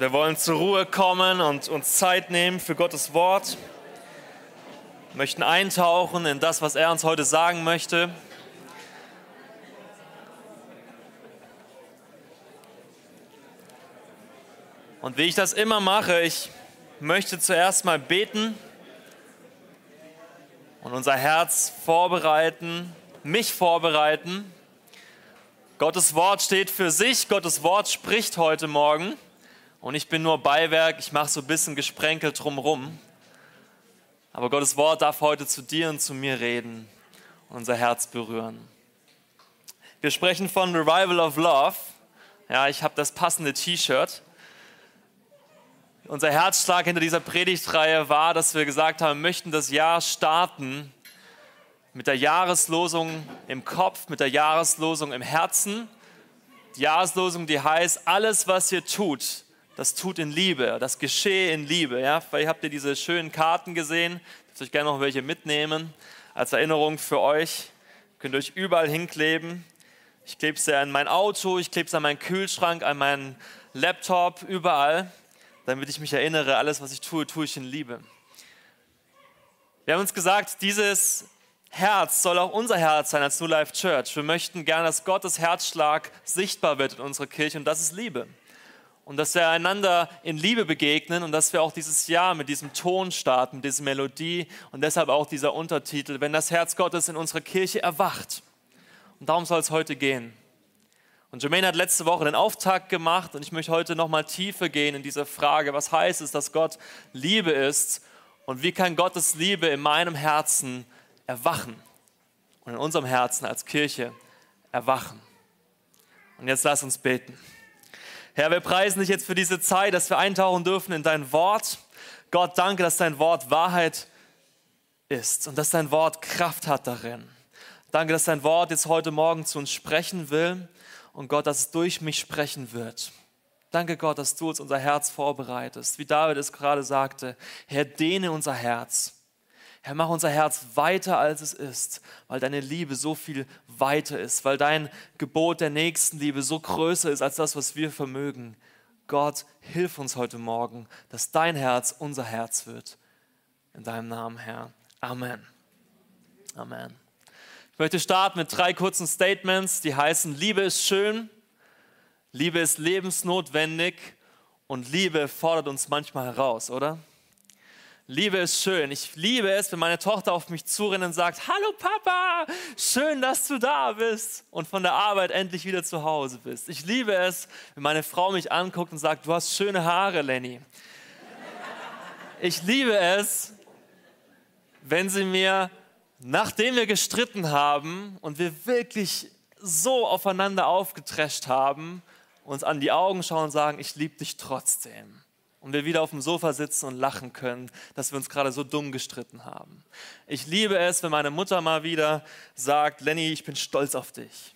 Wir wollen zur Ruhe kommen und uns Zeit nehmen für Gottes Wort. Wir möchten eintauchen in das, was er uns heute sagen möchte. Und wie ich das immer mache, ich möchte zuerst mal beten und unser Herz vorbereiten, mich vorbereiten. Gottes Wort steht für sich, Gottes Wort spricht heute Morgen und ich bin nur Beiwerk, ich mache so ein bisschen gesprenkelt drumherum. Aber Gottes Wort darf heute zu dir und zu mir reden und unser Herz berühren. Wir sprechen von Revival of Love. Ja, ich habe das passende T-Shirt. Unser Herzschlag hinter dieser Predigtreihe war, dass wir gesagt haben, wir möchten das Jahr starten mit der Jahreslosung im Kopf, mit der Jahreslosung im Herzen. Die Jahreslosung, die heißt, alles, was ihr tut, das tut in Liebe, das geschehe in Liebe. Ja? Vielleicht habt ihr diese schönen Karten gesehen, ich würde euch gerne noch welche mitnehmen, als Erinnerung für euch. Könnt ihr euch überall hinkleben. Ich klebe sie an mein Auto, ich klebe sie an meinen Kühlschrank, an meinen Laptop, überall, damit ich mich erinnere, alles, was ich tue, tue ich in Liebe. Wir haben uns gesagt, dieses Herz soll auch unser Herz sein als New Life Church. Wir möchten gerne, dass Gottes Herzschlag sichtbar wird in unserer Kirche und das ist Liebe und dass wir einander in Liebe begegnen und dass wir auch dieses Jahr mit diesem Ton starten, mit dieser Melodie und deshalb auch dieser Untertitel, wenn das Herz Gottes in unserer Kirche erwacht. Und darum soll es heute gehen. Und Jermaine hat letzte Woche den Auftakt gemacht und ich möchte heute nochmal tiefer gehen in diese Frage, was heißt es, dass Gott Liebe ist und wie kann Gottes Liebe in meinem Herzen erwachen und in unserem Herzen als Kirche erwachen. Und jetzt lass uns beten. Herr, wir preisen dich jetzt für diese Zeit, dass wir eintauchen dürfen in dein Wort. Gott, danke, dass dein Wort Wahrheit ist und dass dein Wort Kraft hat darin. Danke, dass dein Wort jetzt heute Morgen zu uns sprechen will und Gott, dass es durch mich sprechen wird. Danke Gott, dass du uns unser Herz vorbereitest. Wie David es gerade sagte, Herr, dehne unser Herz. Herr, mach unser Herz weiter, als es ist, weil deine Liebe so viel weiter ist, weil dein Gebot der Nächstenliebe so größer ist als das, was wir vermögen. Gott, hilf uns heute Morgen, dass dein Herz unser Herz wird. In deinem Namen, Herr. Amen. Amen. Ich möchte starten mit drei kurzen Statements, die heißen, Liebe ist schön, Liebe ist lebensnotwendig und Liebe fordert uns manchmal heraus, oder? Liebe ist schön. Ich liebe es, wenn meine Tochter auf mich zurennt und sagt, hallo Papa, schön, dass du da bist und von der Arbeit endlich wieder zu Hause bist. Ich liebe es, wenn meine Frau mich anguckt und sagt, du hast schöne Haare, Lenny. Ich liebe es, wenn sie mir, nachdem wir gestritten haben und wir wirklich so aufeinander aufgetrescht haben, uns an die Augen schauen und sagen, ich liebe dich trotzdem und wir wieder auf dem Sofa sitzen und lachen können, dass wir uns gerade so dumm gestritten haben. Ich liebe es, wenn meine Mutter mal wieder sagt, Lenny, ich bin stolz auf dich.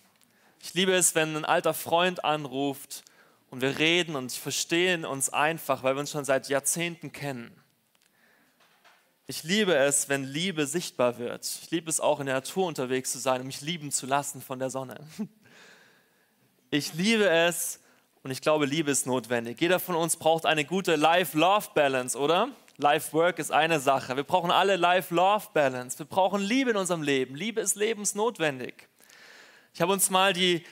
Ich liebe es, wenn ein alter Freund anruft und wir reden und verstehen uns einfach, weil wir uns schon seit Jahrzehnten kennen. Ich liebe es, wenn Liebe sichtbar wird. Ich liebe es auch in der Natur unterwegs zu sein und mich lieben zu lassen von der Sonne. Ich liebe es, und ich glaube, Liebe ist notwendig. Jeder von uns braucht eine gute Life-Love-Balance, oder? Life-Work ist eine Sache. Wir brauchen alle Life-Love-Balance. Wir brauchen Liebe in unserem Leben. Liebe ist lebensnotwendig. Ich habe uns mal die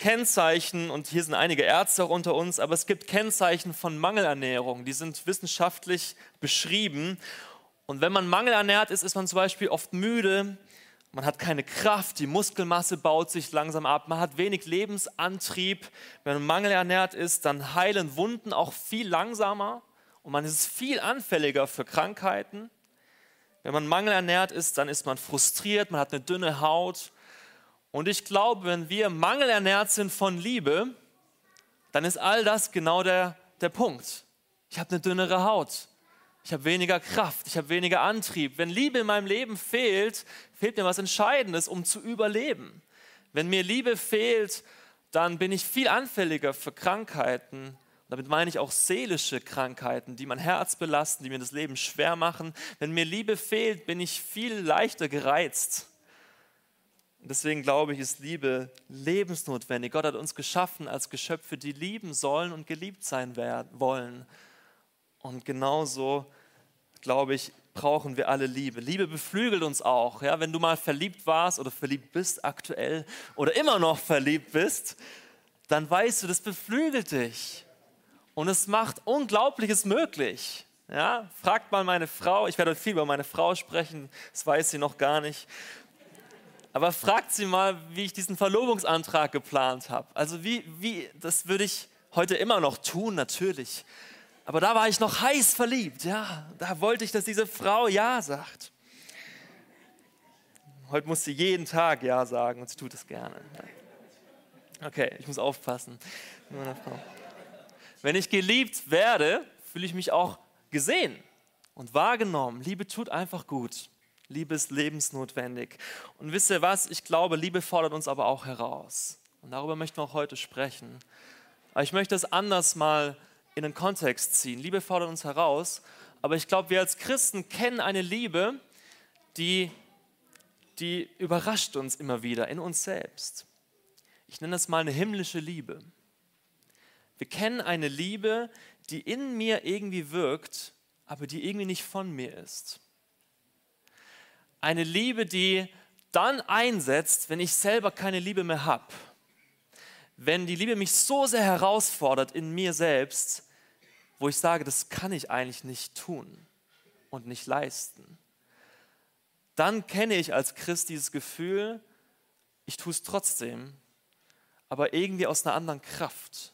Kennzeichen, und hier sind einige Ärzte auch unter uns, aber es gibt Kennzeichen von Mangelernährung. Die sind wissenschaftlich beschrieben. Und wenn man mangelernährt ist, ist man zum Beispiel oft müde, man hat keine Kraft, die Muskelmasse baut sich langsam ab, man hat wenig Lebensantrieb. Wenn man mangelernährt ist, dann heilen Wunden auch viel langsamer und man ist viel anfälliger für Krankheiten. Wenn man mangelernährt ist, dann ist man frustriert, man hat eine dünne Haut. Und ich glaube, wenn wir mangelernährt sind von Liebe, dann ist all das genau der, der Punkt. Ich habe eine dünnere Haut. Ich habe weniger Kraft, ich habe weniger Antrieb. Wenn Liebe in meinem Leben fehlt, fehlt mir was Entscheidendes, um zu überleben. Wenn mir Liebe fehlt, dann bin ich viel anfälliger für Krankheiten. Damit meine ich auch seelische Krankheiten, die mein Herz belasten, die mir das Leben schwer machen. Wenn mir Liebe fehlt, bin ich viel leichter gereizt. Deswegen glaube ich, ist Liebe lebensnotwendig. Gott hat uns geschaffen als Geschöpfe, die lieben sollen und geliebt sein werden, wollen. Und genauso, glaube ich, brauchen wir alle Liebe. Liebe beflügelt uns auch. Ja? Wenn du mal verliebt warst oder verliebt bist aktuell oder immer noch verliebt bist, dann weißt du, das beflügelt dich. Und es macht Unglaubliches möglich. Ja? Fragt mal meine Frau, ich werde viel über meine Frau sprechen, das weiß sie noch gar nicht. Aber fragt sie mal, wie ich diesen Verlobungsantrag geplant habe. Also wie, wie, das würde ich heute immer noch tun, natürlich. Aber da war ich noch heiß verliebt, ja. Da wollte ich, dass diese Frau Ja sagt. Heute muss sie jeden Tag Ja sagen und sie tut es gerne. Okay, ich muss aufpassen. Wenn ich geliebt werde, fühle ich mich auch gesehen und wahrgenommen. Liebe tut einfach gut. Liebe ist lebensnotwendig. Und wisst ihr was? Ich glaube, Liebe fordert uns aber auch heraus. Und darüber möchten wir auch heute sprechen. Aber ich möchte es anders mal in den Kontext ziehen. Liebe fordert uns heraus. Aber ich glaube, wir als Christen kennen eine Liebe, die, die überrascht uns immer wieder in uns selbst. Ich nenne das mal eine himmlische Liebe. Wir kennen eine Liebe, die in mir irgendwie wirkt, aber die irgendwie nicht von mir ist. Eine Liebe, die dann einsetzt, wenn ich selber keine Liebe mehr habe. Wenn die Liebe mich so sehr herausfordert in mir selbst, wo ich sage, das kann ich eigentlich nicht tun und nicht leisten. Dann kenne ich als Christ dieses Gefühl, ich tue es trotzdem, aber irgendwie aus einer anderen Kraft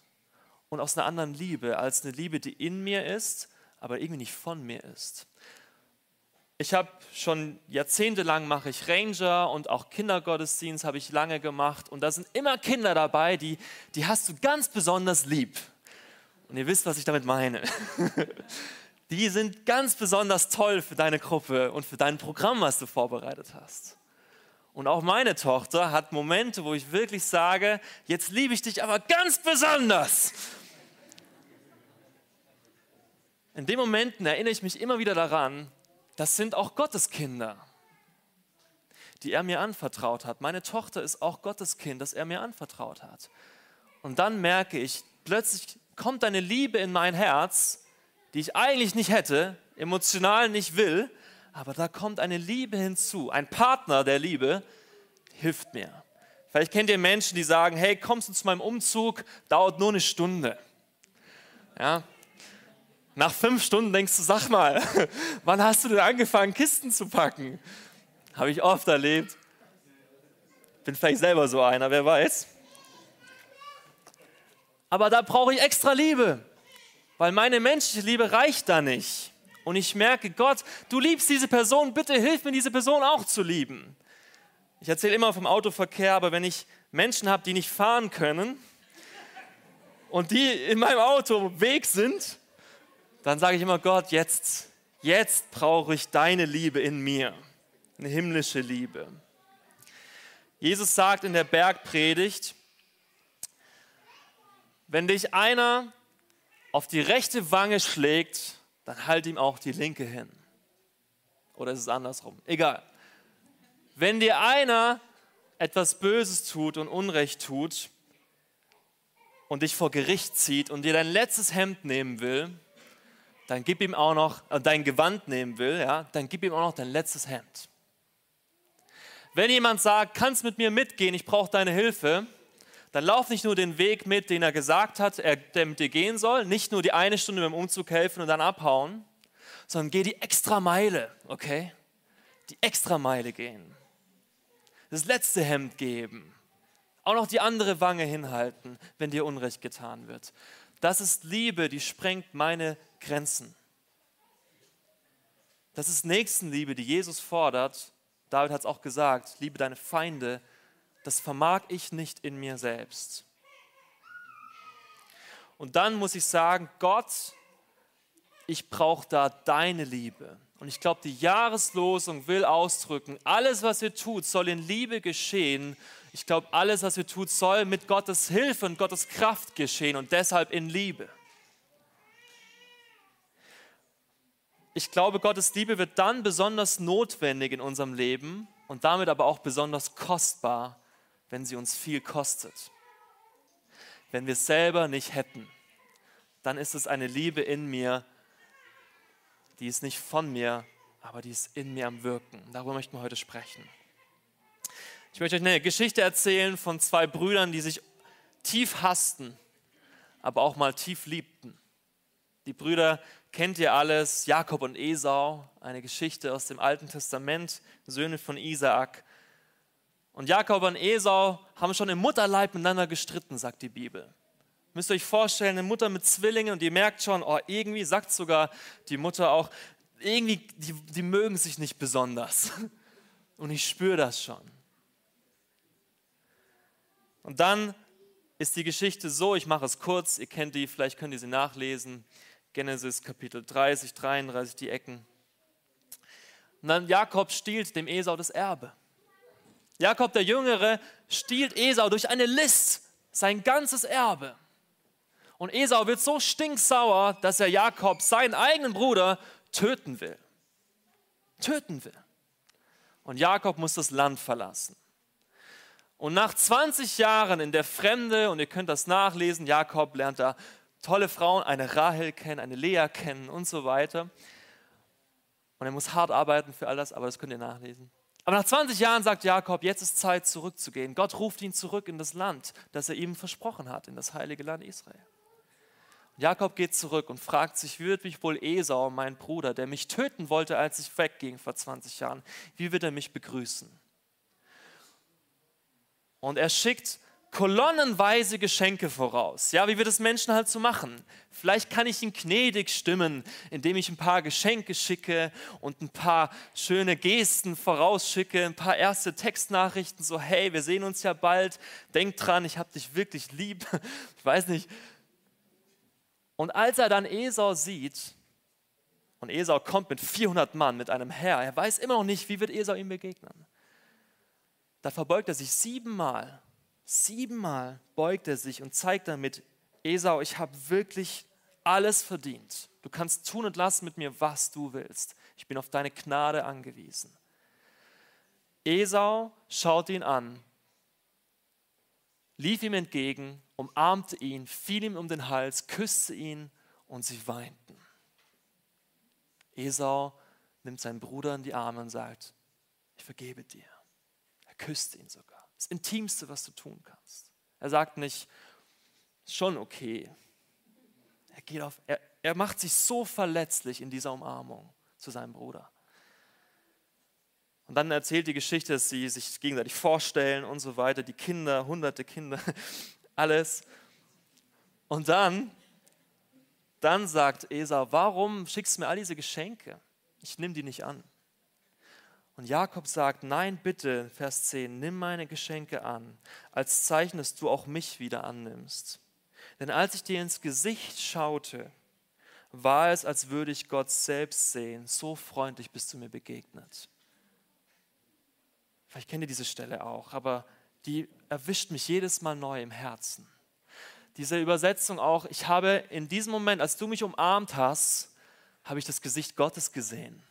und aus einer anderen Liebe, als eine Liebe, die in mir ist, aber irgendwie nicht von mir ist ich habe schon jahrzehntelang mache ich Ranger und auch Kindergottesdienst habe ich lange gemacht und da sind immer Kinder dabei, die, die hast du ganz besonders lieb. Und ihr wisst, was ich damit meine. Die sind ganz besonders toll für deine Gruppe und für dein Programm, was du vorbereitet hast. Und auch meine Tochter hat Momente, wo ich wirklich sage, jetzt liebe ich dich aber ganz besonders. In den Momenten erinnere ich mich immer wieder daran, das sind auch Gottes Kinder, die er mir anvertraut hat. Meine Tochter ist auch Gottes Kind, das er mir anvertraut hat. Und dann merke ich, plötzlich kommt eine Liebe in mein Herz, die ich eigentlich nicht hätte, emotional nicht will, aber da kommt eine Liebe hinzu. Ein Partner der Liebe hilft mir. Vielleicht kennt ihr Menschen, die sagen, hey, kommst du zu meinem Umzug, dauert nur eine Stunde. Ja, nach fünf Stunden denkst du, sag mal, wann hast du denn angefangen, Kisten zu packen? Habe ich oft erlebt. Bin vielleicht selber so einer, wer weiß. Aber da brauche ich extra Liebe, weil meine menschliche Liebe reicht da nicht. Und ich merke, Gott, du liebst diese Person, bitte hilf mir, diese Person auch zu lieben. Ich erzähle immer vom Autoverkehr, aber wenn ich Menschen habe, die nicht fahren können und die in meinem Auto Weg sind, dann sage ich immer, Gott, jetzt, jetzt brauche ich deine Liebe in mir, eine himmlische Liebe. Jesus sagt in der Bergpredigt, wenn dich einer auf die rechte Wange schlägt, dann halt ihm auch die linke hin. Oder ist es andersrum? Egal. Wenn dir einer etwas Böses tut und Unrecht tut und dich vor Gericht zieht und dir dein letztes Hemd nehmen will, dann gib ihm auch noch äh, dein Gewand nehmen will, ja, dann gib ihm auch noch dein letztes Hemd. Wenn jemand sagt, kannst mit mir mitgehen, ich brauche deine Hilfe, dann lauf nicht nur den Weg mit, den er gesagt hat, er, der mit dir gehen soll, nicht nur die eine Stunde beim Umzug helfen und dann abhauen, sondern geh die extra Meile, okay? Die extra Meile gehen. Das letzte Hemd geben. Auch noch die andere Wange hinhalten, wenn dir Unrecht getan wird. Das ist Liebe, die sprengt meine Grenzen. Das ist Nächstenliebe, die Jesus fordert. David hat es auch gesagt, liebe deine Feinde. Das vermag ich nicht in mir selbst. Und dann muss ich sagen, Gott, ich brauche da deine Liebe. Und ich glaube, die Jahreslosung will ausdrücken, alles, was ihr tut, soll in Liebe geschehen. Ich glaube, alles, was ihr tut, soll mit Gottes Hilfe und Gottes Kraft geschehen und deshalb in Liebe. ich glaube, Gottes Liebe wird dann besonders notwendig in unserem Leben, und damit aber auch besonders kostbar, wenn sie uns viel kostet. Wenn wir es selber nicht hätten, dann ist es eine Liebe in mir, die ist nicht von mir, aber die ist in mir am Wirken. Darüber möchten wir heute sprechen. Ich möchte euch eine Geschichte erzählen von zwei Brüdern, die sich tief hassten, aber auch mal tief liebten. Die Brüder kennt ihr alles, Jakob und Esau, eine Geschichte aus dem Alten Testament, Söhne von Isaak. Und Jakob und Esau haben schon im Mutterleib miteinander gestritten, sagt die Bibel. Müsst ihr euch vorstellen, eine Mutter mit Zwillingen und ihr merkt schon, oh, irgendwie sagt sogar die Mutter auch, irgendwie, die, die mögen sich nicht besonders. Und ich spüre das schon. Und dann ist die Geschichte so, ich mache es kurz, ihr kennt die, vielleicht könnt ihr sie nachlesen. Genesis Kapitel 30, 33, die Ecken. Und dann Jakob stiehlt dem Esau das Erbe. Jakob der Jüngere stiehlt Esau durch eine List sein ganzes Erbe. Und Esau wird so stinksauer, dass er Jakob, seinen eigenen Bruder, töten will. Töten will. Und Jakob muss das Land verlassen. Und nach 20 Jahren in der Fremde, und ihr könnt das nachlesen, Jakob lernt da tolle Frauen, eine Rahel kennen, eine Lea kennen und so weiter. Und er muss hart arbeiten für all das, aber das könnt ihr nachlesen. Aber nach 20 Jahren sagt Jakob, jetzt ist Zeit zurückzugehen. Gott ruft ihn zurück in das Land, das er ihm versprochen hat, in das heilige Land Israel. Jakob geht zurück und fragt sich, wie wird mich wohl Esau, mein Bruder, der mich töten wollte, als ich wegging vor 20 Jahren, wie wird er mich begrüßen? Und er schickt kolonnenweise Geschenke voraus. Ja, wie wir das Menschen halt so machen. Vielleicht kann ich ihn gnädig stimmen, indem ich ein paar Geschenke schicke und ein paar schöne Gesten vorausschicke, ein paar erste Textnachrichten, so hey, wir sehen uns ja bald, denk dran, ich habe dich wirklich lieb. Ich weiß nicht. Und als er dann Esau sieht, und Esau kommt mit 400 Mann, mit einem Herr, er weiß immer noch nicht, wie wird Esau ihm begegnen. Da verbeugt er sich siebenmal Siebenmal beugt er sich und zeigt damit, Esau, ich habe wirklich alles verdient. Du kannst tun und lassen mit mir, was du willst. Ich bin auf deine Gnade angewiesen. Esau schaut ihn an, lief ihm entgegen, umarmte ihn, fiel ihm um den Hals, küsste ihn und sie weinten. Esau nimmt seinen Bruder in die Arme und sagt, ich vergebe dir. Er küsst ihn sogar. Das Intimste, was du tun kannst. Er sagt nicht, schon okay. Er, geht auf, er, er macht sich so verletzlich in dieser Umarmung zu seinem Bruder. Und dann erzählt die Geschichte, dass sie sich gegenseitig vorstellen und so weiter, die Kinder, hunderte Kinder, alles. Und dann, dann sagt Esau, warum schickst du mir all diese Geschenke? Ich nehme die nicht an. Und Jakob sagt, nein, bitte, Vers 10, nimm meine Geschenke an, als Zeichen, dass du auch mich wieder annimmst. Denn als ich dir ins Gesicht schaute, war es, als würde ich Gott selbst sehen. So freundlich bist du mir begegnet. Vielleicht kennt ihr diese Stelle auch, aber die erwischt mich jedes Mal neu im Herzen. Diese Übersetzung auch, ich habe in diesem Moment, als du mich umarmt hast, habe ich das Gesicht Gottes gesehen.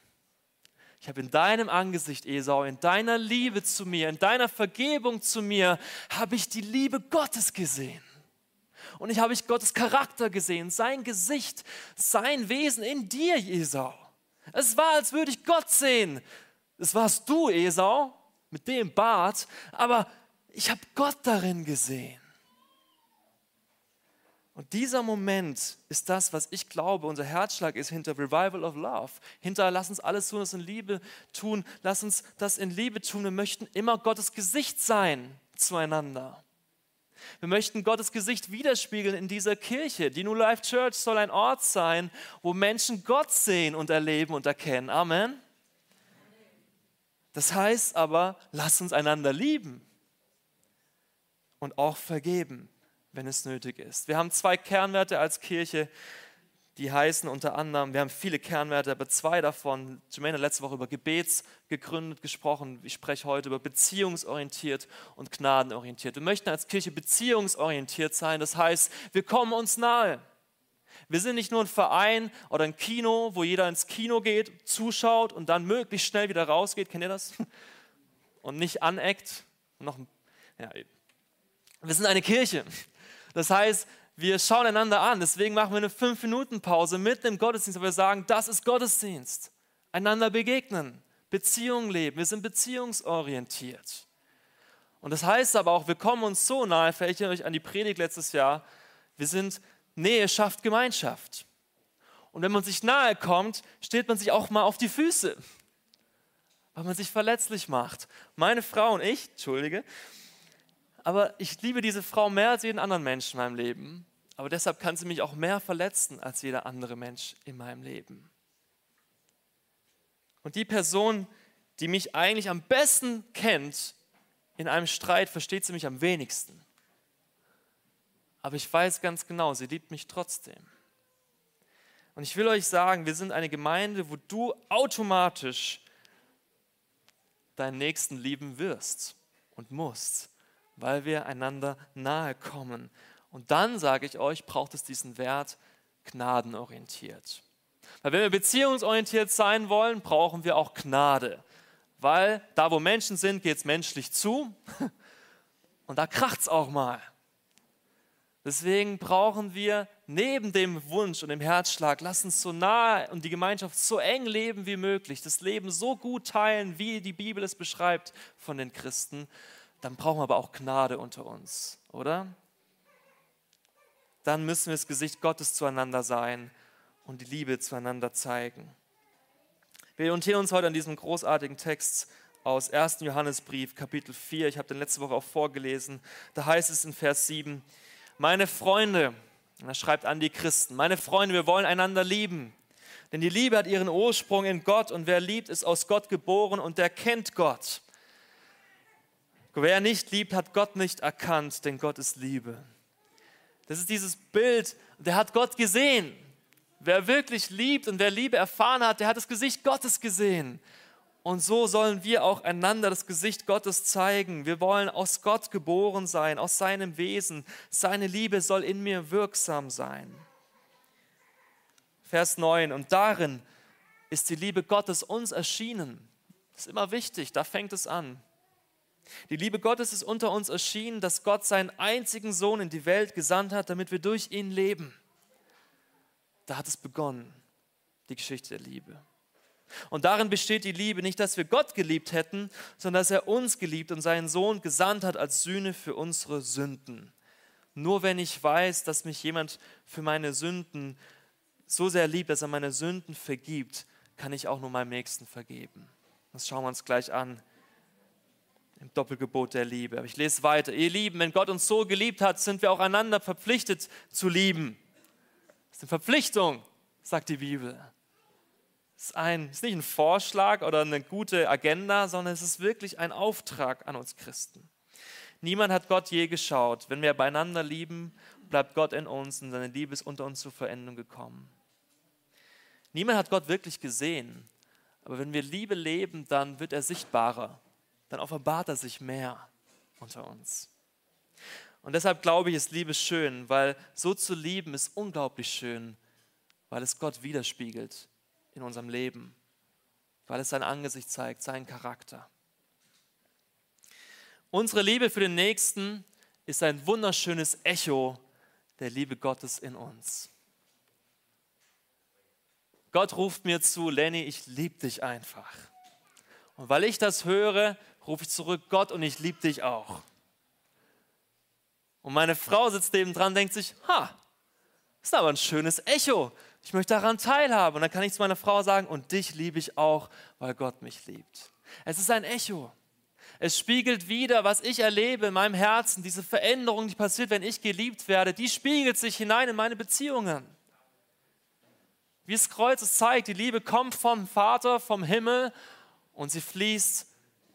Ich habe in deinem Angesicht, Esau, in deiner Liebe zu mir, in deiner Vergebung zu mir, habe ich die Liebe Gottes gesehen. Und ich habe ich Gottes Charakter gesehen, sein Gesicht, sein Wesen in dir, Esau. Es war, als würde ich Gott sehen. Es warst du, Esau, mit dem Bart, aber ich habe Gott darin gesehen. Und dieser Moment ist das, was ich glaube, unser Herzschlag ist hinter Revival of Love. Hinter lass uns alles tun, das in Liebe tun. Lass uns das in Liebe tun. Wir möchten immer Gottes Gesicht sein zueinander. Wir möchten Gottes Gesicht widerspiegeln in dieser Kirche. Die New Life Church soll ein Ort sein, wo Menschen Gott sehen und erleben und erkennen. Amen. Das heißt aber, lass uns einander lieben und auch vergeben wenn es nötig ist. Wir haben zwei Kernwerte als Kirche, die heißen unter anderem, wir haben viele Kernwerte, aber zwei davon, Jermaine hat letzte Woche über Gebets gegründet, gesprochen, ich spreche heute über beziehungsorientiert und gnadenorientiert. Wir möchten als Kirche beziehungsorientiert sein, das heißt, wir kommen uns nahe. Wir sind nicht nur ein Verein oder ein Kino, wo jeder ins Kino geht, zuschaut und dann möglichst schnell wieder rausgeht. Kennt ihr das? und nicht aneckt. Noch, ja, wir sind eine Kirche. Das heißt, wir schauen einander an. Deswegen machen wir eine 5-Minuten-Pause mitten im Gottesdienst, wo wir sagen, das ist Gottesdienst. Einander begegnen, Beziehungen leben. Wir sind beziehungsorientiert. Und das heißt aber auch, wir kommen uns so nahe, vielleicht erinnert euch an die Predigt letztes Jahr, wir sind, Nähe schafft Gemeinschaft. Und wenn man sich nahe kommt, steht man sich auch mal auf die Füße, weil man sich verletzlich macht. Meine Frau und ich, entschuldige, aber ich liebe diese Frau mehr als jeden anderen Menschen in meinem Leben. Aber deshalb kann sie mich auch mehr verletzen als jeder andere Mensch in meinem Leben. Und die Person, die mich eigentlich am besten kennt, in einem Streit versteht sie mich am wenigsten. Aber ich weiß ganz genau, sie liebt mich trotzdem. Und ich will euch sagen, wir sind eine Gemeinde, wo du automatisch deinen Nächsten lieben wirst und musst, weil wir einander nahe kommen. Und dann, sage ich euch, braucht es diesen Wert gnadenorientiert. Weil wenn wir beziehungsorientiert sein wollen, brauchen wir auch Gnade. Weil da, wo Menschen sind, geht es menschlich zu und da kracht es auch mal. Deswegen brauchen wir neben dem Wunsch und dem Herzschlag, lass uns so nah und die Gemeinschaft so eng leben wie möglich, das Leben so gut teilen, wie die Bibel es beschreibt von den Christen, dann brauchen wir aber auch Gnade unter uns, oder? Dann müssen wir das Gesicht Gottes zueinander sein und die Liebe zueinander zeigen. Wir orientieren uns heute an diesem großartigen Text aus 1. Johannesbrief, Kapitel 4. Ich habe den letzte Woche auch vorgelesen. Da heißt es in Vers 7, meine Freunde, er schreibt an die Christen, meine Freunde, wir wollen einander lieben. Denn die Liebe hat ihren Ursprung in Gott und wer liebt, ist aus Gott geboren und der kennt Gott. Wer nicht liebt, hat Gott nicht erkannt, denn Gott ist Liebe. Das ist dieses Bild, der hat Gott gesehen. Wer wirklich liebt und wer Liebe erfahren hat, der hat das Gesicht Gottes gesehen. Und so sollen wir auch einander das Gesicht Gottes zeigen. Wir wollen aus Gott geboren sein, aus seinem Wesen. Seine Liebe soll in mir wirksam sein. Vers 9. Und darin ist die Liebe Gottes uns erschienen. Das ist immer wichtig, da fängt es an. Die Liebe Gottes ist unter uns erschienen, dass Gott seinen einzigen Sohn in die Welt gesandt hat, damit wir durch ihn leben. Da hat es begonnen, die Geschichte der Liebe. Und darin besteht die Liebe nicht, dass wir Gott geliebt hätten, sondern dass er uns geliebt und seinen Sohn gesandt hat als Sühne für unsere Sünden. Nur wenn ich weiß, dass mich jemand für meine Sünden so sehr liebt, dass er meine Sünden vergibt, kann ich auch nur meinem Nächsten vergeben. Das schauen wir uns gleich an im Doppelgebot der Liebe. Aber ich lese weiter. Ihr Lieben, wenn Gott uns so geliebt hat, sind wir auch einander verpflichtet zu lieben. Das ist eine Verpflichtung, sagt die Bibel ist, ein, ist nicht ein Vorschlag oder eine gute Agenda, sondern es ist wirklich ein Auftrag an uns Christen. Niemand hat Gott je geschaut. Wenn wir beieinander lieben, bleibt Gott in uns und seine Liebe ist unter uns zur Veränderung gekommen. Niemand hat Gott wirklich gesehen. Aber wenn wir Liebe leben, dann wird er sichtbarer. Dann offenbart er sich mehr unter uns. Und deshalb glaube ich, ist Liebe schön, weil so zu lieben ist unglaublich schön, weil es Gott widerspiegelt in unserem Leben, weil es sein Angesicht zeigt, seinen Charakter. Unsere Liebe für den Nächsten ist ein wunderschönes Echo der Liebe Gottes in uns. Gott ruft mir zu, Lenny, ich liebe dich einfach. Und weil ich das höre, rufe ich zurück, Gott, und ich liebe dich auch. Und meine Frau sitzt neben dran, denkt sich, ha, ist aber ein schönes Echo ich möchte daran teilhaben. Und dann kann ich zu meiner Frau sagen, und dich liebe ich auch, weil Gott mich liebt. Es ist ein Echo. Es spiegelt wieder, was ich erlebe in meinem Herzen, diese Veränderung, die passiert, wenn ich geliebt werde, die spiegelt sich hinein in meine Beziehungen. Wie das Kreuz es zeigt, die Liebe kommt vom Vater, vom Himmel und sie fließt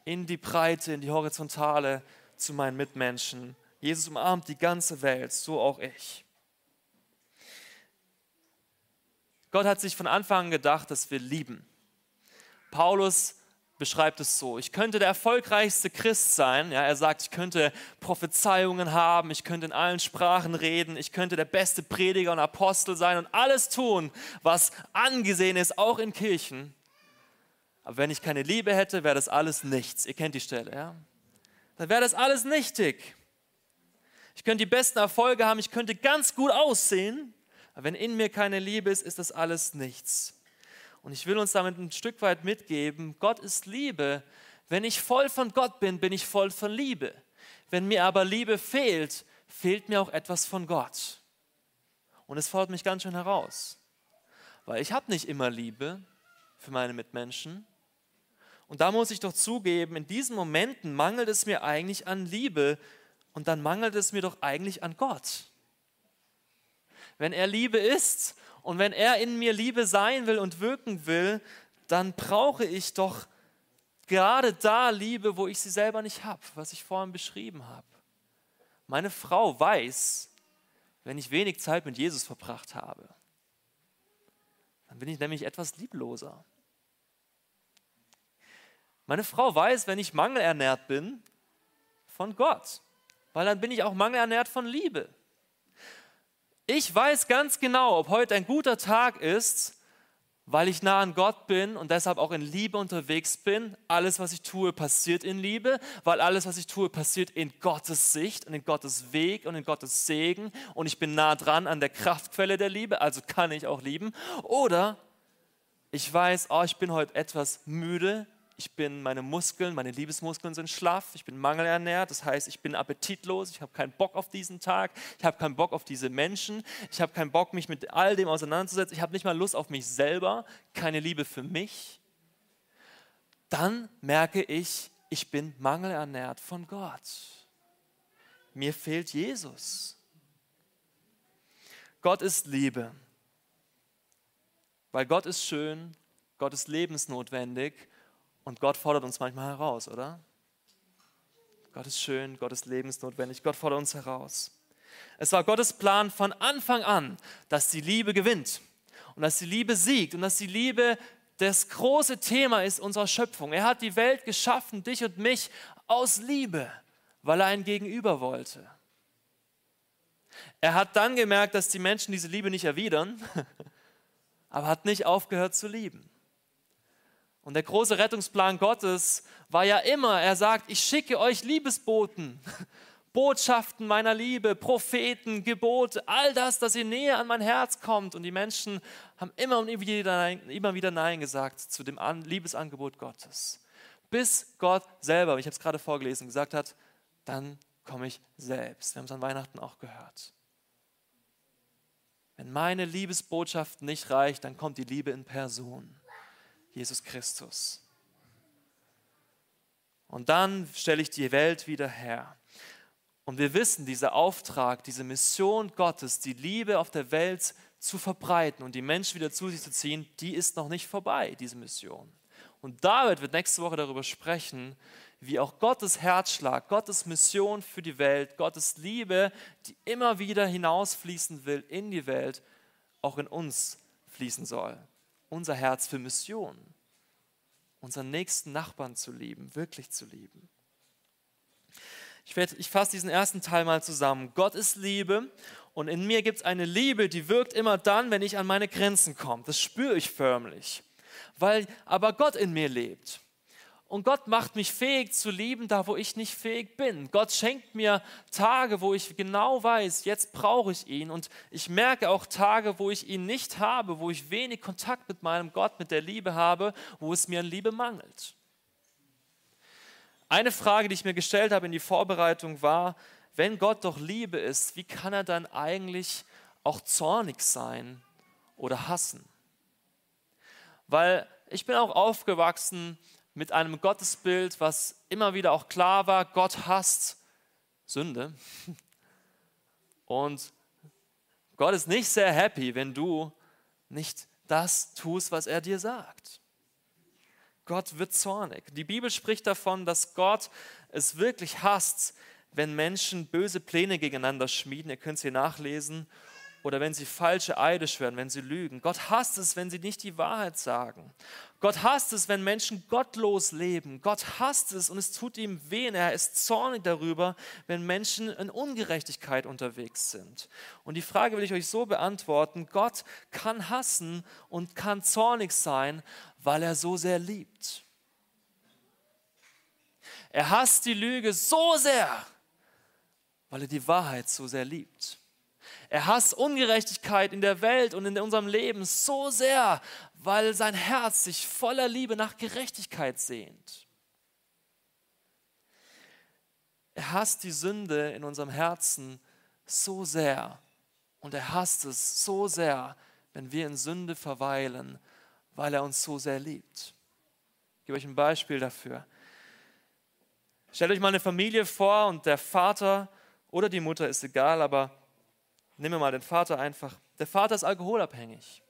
in die Breite, in die Horizontale zu meinen Mitmenschen. Jesus umarmt die ganze Welt, so auch ich. Gott hat sich von Anfang an gedacht, dass wir lieben. Paulus beschreibt es so. Ich könnte der erfolgreichste Christ sein. Ja, er sagt, ich könnte Prophezeiungen haben, ich könnte in allen Sprachen reden, ich könnte der beste Prediger und Apostel sein und alles tun, was angesehen ist, auch in Kirchen. Aber wenn ich keine Liebe hätte, wäre das alles nichts. Ihr kennt die Stelle, ja? Dann wäre das alles nichtig. Ich könnte die besten Erfolge haben, ich könnte ganz gut aussehen, aber wenn in mir keine Liebe ist, ist das alles nichts. Und ich will uns damit ein Stück weit mitgeben, Gott ist Liebe. Wenn ich voll von Gott bin, bin ich voll von Liebe. Wenn mir aber Liebe fehlt, fehlt mir auch etwas von Gott. Und es fordert mich ganz schön heraus, weil ich habe nicht immer Liebe für meine Mitmenschen. Und da muss ich doch zugeben, in diesen Momenten mangelt es mir eigentlich an Liebe und dann mangelt es mir doch eigentlich an Gott. Wenn er Liebe ist und wenn er in mir Liebe sein will und wirken will, dann brauche ich doch gerade da Liebe, wo ich sie selber nicht habe, was ich vorhin beschrieben habe. Meine Frau weiß, wenn ich wenig Zeit mit Jesus verbracht habe, dann bin ich nämlich etwas liebloser. Meine Frau weiß, wenn ich mangelernährt bin, von Gott, weil dann bin ich auch mangelernährt von Liebe. Ich weiß ganz genau, ob heute ein guter Tag ist, weil ich nah an Gott bin und deshalb auch in Liebe unterwegs bin. Alles, was ich tue, passiert in Liebe, weil alles, was ich tue, passiert in Gottes Sicht und in Gottes Weg und in Gottes Segen und ich bin nah dran an der Kraftquelle der Liebe, also kann ich auch lieben. Oder ich weiß, oh, ich bin heute etwas müde, ich bin, meine Muskeln, meine Liebesmuskeln sind schlaff, ich bin mangelernährt, das heißt, ich bin appetitlos, ich habe keinen Bock auf diesen Tag, ich habe keinen Bock auf diese Menschen, ich habe keinen Bock, mich mit all dem auseinanderzusetzen, ich habe nicht mal Lust auf mich selber, keine Liebe für mich, dann merke ich, ich bin mangelernährt von Gott. Mir fehlt Jesus. Gott ist Liebe, weil Gott ist schön, Gott ist lebensnotwendig und Gott fordert uns manchmal heraus, oder? Gott ist schön, Gott ist lebensnotwendig, Gott fordert uns heraus. Es war Gottes Plan von Anfang an, dass die Liebe gewinnt und dass die Liebe siegt und dass die Liebe das große Thema ist unserer Schöpfung. Er hat die Welt geschaffen, dich und mich, aus Liebe, weil er ein Gegenüber wollte. Er hat dann gemerkt, dass die Menschen diese Liebe nicht erwidern, aber hat nicht aufgehört zu lieben. Und der große Rettungsplan Gottes war ja immer, er sagt, ich schicke euch Liebesboten, Botschaften meiner Liebe, Propheten, Gebote, all das, dass ihr näher an mein Herz kommt. Und die Menschen haben immer und immer wieder, immer wieder Nein gesagt zu dem Liebesangebot Gottes. Bis Gott selber, ich habe es gerade vorgelesen, gesagt hat, dann komme ich selbst. Wir haben es an Weihnachten auch gehört. Wenn meine Liebesbotschaft nicht reicht, dann kommt die Liebe in Person. Jesus Christus. Und dann stelle ich die Welt wieder her. Und wir wissen, dieser Auftrag, diese Mission Gottes, die Liebe auf der Welt zu verbreiten und die Menschen wieder zu sich zu ziehen, die ist noch nicht vorbei, diese Mission. Und David wird nächste Woche darüber sprechen, wie auch Gottes Herzschlag, Gottes Mission für die Welt, Gottes Liebe, die immer wieder hinausfließen will in die Welt, auch in uns fließen soll unser Herz für Mission, unseren nächsten Nachbarn zu lieben, wirklich zu lieben. Ich, ich fasse diesen ersten Teil mal zusammen. Gott ist Liebe und in mir gibt es eine Liebe, die wirkt immer dann, wenn ich an meine Grenzen komme. Das spüre ich förmlich, weil aber Gott in mir lebt. Und Gott macht mich fähig zu lieben, da wo ich nicht fähig bin. Gott schenkt mir Tage, wo ich genau weiß, jetzt brauche ich ihn. Und ich merke auch Tage, wo ich ihn nicht habe, wo ich wenig Kontakt mit meinem Gott, mit der Liebe habe, wo es mir an Liebe mangelt. Eine Frage, die ich mir gestellt habe in die Vorbereitung war, wenn Gott doch Liebe ist, wie kann er dann eigentlich auch zornig sein oder hassen? Weil ich bin auch aufgewachsen mit einem Gottesbild, was immer wieder auch klar war, Gott hasst Sünde. Und Gott ist nicht sehr happy, wenn du nicht das tust, was er dir sagt. Gott wird zornig. Die Bibel spricht davon, dass Gott es wirklich hasst, wenn Menschen böse Pläne gegeneinander schmieden. Ihr könnt es hier nachlesen oder wenn sie falsche Eide schwören, wenn sie lügen. Gott hasst es, wenn sie nicht die Wahrheit sagen. Gott hasst es, wenn Menschen gottlos leben. Gott hasst es und es tut ihm weh. Er ist zornig darüber, wenn Menschen in Ungerechtigkeit unterwegs sind. Und die Frage will ich euch so beantworten. Gott kann hassen und kann zornig sein, weil er so sehr liebt. Er hasst die Lüge so sehr, weil er die Wahrheit so sehr liebt. Er hasst Ungerechtigkeit in der Welt und in unserem Leben so sehr, weil sein Herz sich voller Liebe nach Gerechtigkeit sehnt. Er hasst die Sünde in unserem Herzen so sehr und er hasst es so sehr, wenn wir in Sünde verweilen, weil er uns so sehr liebt. Ich gebe euch ein Beispiel dafür. Stellt euch mal eine Familie vor und der Vater oder die Mutter ist egal, aber nehmen wir mal den Vater einfach. Der Vater ist alkoholabhängig.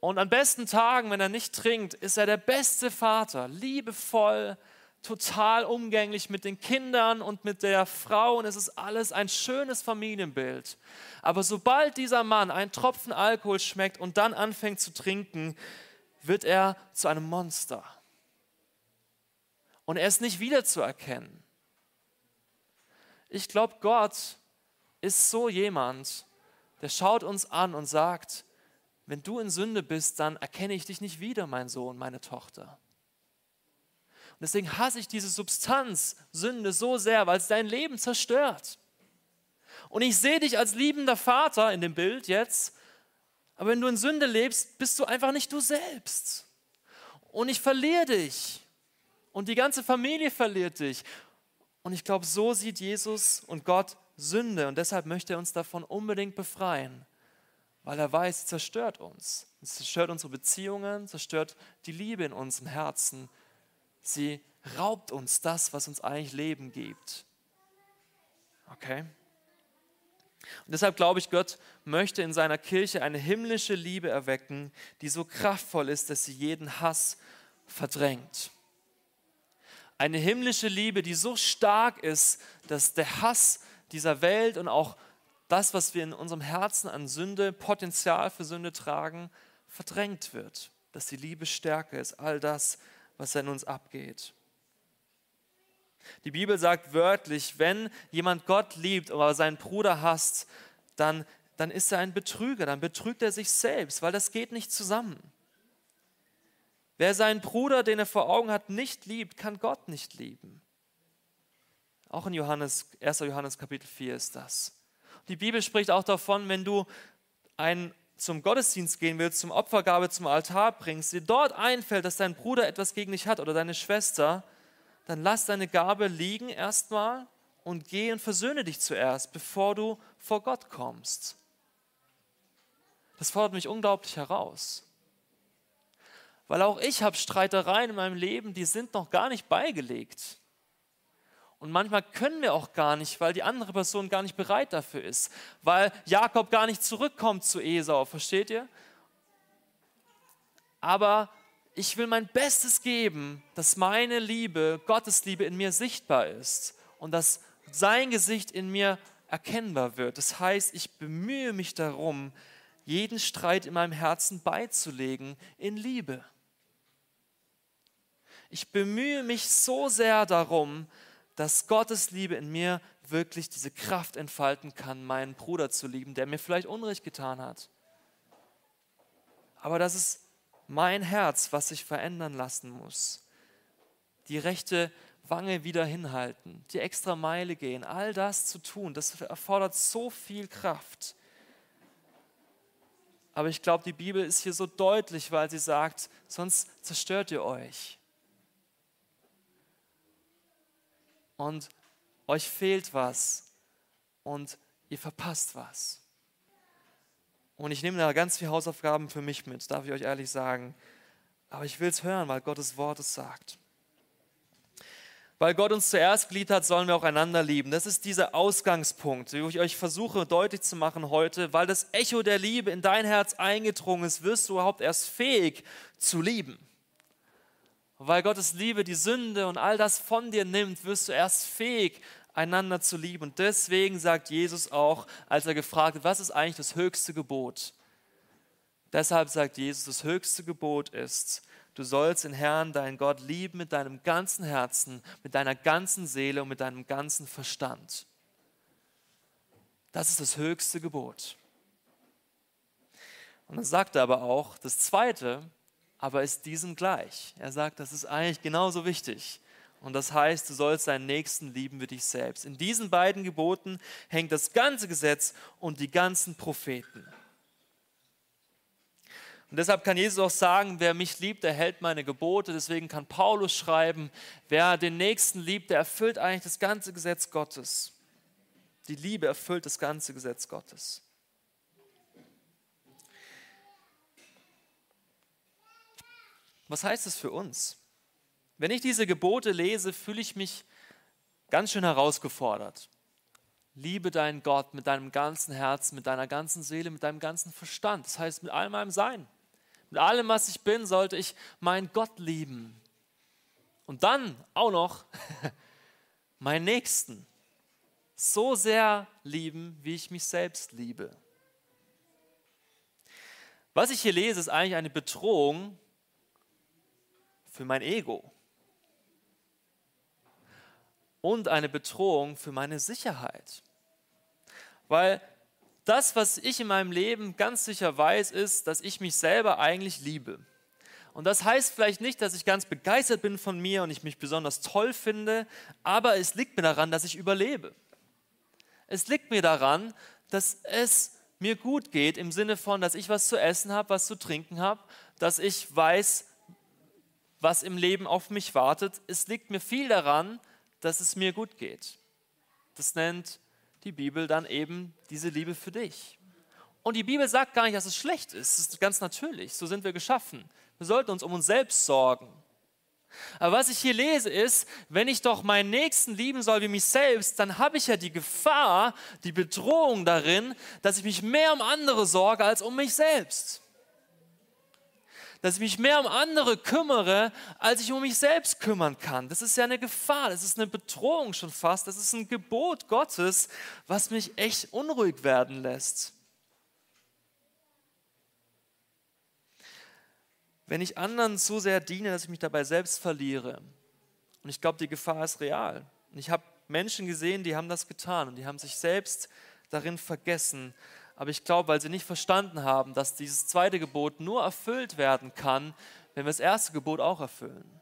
Und an besten Tagen, wenn er nicht trinkt, ist er der beste Vater, liebevoll, total umgänglich mit den Kindern und mit der Frau und es ist alles ein schönes Familienbild. Aber sobald dieser Mann einen Tropfen Alkohol schmeckt und dann anfängt zu trinken, wird er zu einem Monster. Und er ist nicht wiederzuerkennen. Ich glaube, Gott ist so jemand, der schaut uns an und sagt, wenn du in Sünde bist, dann erkenne ich dich nicht wieder, mein Sohn, meine Tochter. Und deswegen hasse ich diese Substanz, Sünde, so sehr, weil es dein Leben zerstört. Und ich sehe dich als liebender Vater in dem Bild jetzt, aber wenn du in Sünde lebst, bist du einfach nicht du selbst. Und ich verliere dich. Und die ganze Familie verliert dich. Und ich glaube, so sieht Jesus und Gott Sünde. Und deshalb möchte er uns davon unbedingt befreien. Weil er weiß, es zerstört uns. Es zerstört unsere Beziehungen, zerstört die Liebe in unserem Herzen. Sie raubt uns das, was uns eigentlich Leben gibt. Okay? Und deshalb glaube ich, Gott möchte in seiner Kirche eine himmlische Liebe erwecken, die so kraftvoll ist, dass sie jeden Hass verdrängt. Eine himmlische Liebe, die so stark ist, dass der Hass dieser Welt und auch das, was wir in unserem Herzen an Sünde, Potenzial für Sünde tragen, verdrängt wird. Dass die Liebe stärker ist, all das, was in uns abgeht. Die Bibel sagt wörtlich, wenn jemand Gott liebt, aber seinen Bruder hasst, dann, dann ist er ein Betrüger, dann betrügt er sich selbst, weil das geht nicht zusammen. Wer seinen Bruder, den er vor Augen hat, nicht liebt, kann Gott nicht lieben. Auch in Johannes, 1. Johannes Kapitel 4 ist das. Die Bibel spricht auch davon, wenn du ein, zum Gottesdienst gehen willst, zum Opfergabe zum Altar bringst, dir dort einfällt, dass dein Bruder etwas gegen dich hat oder deine Schwester, dann lass deine Gabe liegen erstmal und geh und versöhne dich zuerst, bevor du vor Gott kommst. Das fordert mich unglaublich heraus. Weil auch ich habe Streitereien in meinem Leben, die sind noch gar nicht beigelegt. Und manchmal können wir auch gar nicht, weil die andere Person gar nicht bereit dafür ist, weil Jakob gar nicht zurückkommt zu Esau, versteht ihr? Aber ich will mein Bestes geben, dass meine Liebe, Gottes Liebe in mir sichtbar ist und dass sein Gesicht in mir erkennbar wird. Das heißt, ich bemühe mich darum, jeden Streit in meinem Herzen beizulegen in Liebe. Ich bemühe mich so sehr darum, dass Gottes Liebe in mir wirklich diese Kraft entfalten kann, meinen Bruder zu lieben, der mir vielleicht Unrecht getan hat. Aber das ist mein Herz, was sich verändern lassen muss. Die rechte Wange wieder hinhalten, die extra Meile gehen, all das zu tun, das erfordert so viel Kraft. Aber ich glaube, die Bibel ist hier so deutlich, weil sie sagt, sonst zerstört ihr euch. Und euch fehlt was und ihr verpasst was. Und ich nehme da ganz viele Hausaufgaben für mich mit, darf ich euch ehrlich sagen. Aber ich will es hören, weil Gottes Wort es sagt. Weil Gott uns zuerst geliebt hat, sollen wir auch einander lieben. Das ist dieser Ausgangspunkt, wo ich euch versuche deutlich zu machen heute, weil das Echo der Liebe in dein Herz eingedrungen ist, wirst du überhaupt erst fähig zu lieben weil Gottes Liebe die Sünde und all das von dir nimmt, wirst du erst fähig, einander zu lieben. Und deswegen sagt Jesus auch, als er gefragt wird, was ist eigentlich das höchste Gebot? Deshalb sagt Jesus, das höchste Gebot ist, du sollst den Herrn, deinen Gott, lieben mit deinem ganzen Herzen, mit deiner ganzen Seele und mit deinem ganzen Verstand. Das ist das höchste Gebot. Und dann sagt er aber auch, das zweite aber ist diesem gleich. Er sagt, das ist eigentlich genauso wichtig. Und das heißt, du sollst deinen Nächsten lieben wie dich selbst. In diesen beiden Geboten hängt das ganze Gesetz und die ganzen Propheten. Und deshalb kann Jesus auch sagen, wer mich liebt, der hält meine Gebote. Deswegen kann Paulus schreiben, wer den Nächsten liebt, der erfüllt eigentlich das ganze Gesetz Gottes. Die Liebe erfüllt das ganze Gesetz Gottes. Was heißt es für uns? Wenn ich diese Gebote lese, fühle ich mich ganz schön herausgefordert. Liebe deinen Gott mit deinem ganzen Herzen, mit deiner ganzen Seele, mit deinem ganzen Verstand. Das heißt, mit all meinem Sein. Mit allem, was ich bin, sollte ich meinen Gott lieben. Und dann auch noch meinen Nächsten so sehr lieben, wie ich mich selbst liebe. Was ich hier lese, ist eigentlich eine Bedrohung für mein Ego und eine Bedrohung für meine Sicherheit. Weil das, was ich in meinem Leben ganz sicher weiß, ist, dass ich mich selber eigentlich liebe. Und das heißt vielleicht nicht, dass ich ganz begeistert bin von mir und ich mich besonders toll finde, aber es liegt mir daran, dass ich überlebe. Es liegt mir daran, dass es mir gut geht im Sinne von, dass ich was zu essen habe, was zu trinken habe, dass ich weiß, was im Leben auf mich wartet. Es liegt mir viel daran, dass es mir gut geht. Das nennt die Bibel dann eben diese Liebe für dich. Und die Bibel sagt gar nicht, dass es schlecht ist. Es ist ganz natürlich. So sind wir geschaffen. Wir sollten uns um uns selbst sorgen. Aber was ich hier lese ist, wenn ich doch meinen Nächsten lieben soll wie mich selbst, dann habe ich ja die Gefahr, die Bedrohung darin, dass ich mich mehr um andere sorge als um mich selbst dass ich mich mehr um andere kümmere, als ich um mich selbst kümmern kann. Das ist ja eine Gefahr, das ist eine Bedrohung schon fast, das ist ein Gebot Gottes, was mich echt unruhig werden lässt. Wenn ich anderen so sehr diene, dass ich mich dabei selbst verliere, und ich glaube, die Gefahr ist real. Und ich habe Menschen gesehen, die haben das getan und die haben sich selbst darin vergessen, aber ich glaube, weil sie nicht verstanden haben, dass dieses zweite Gebot nur erfüllt werden kann, wenn wir das erste Gebot auch erfüllen.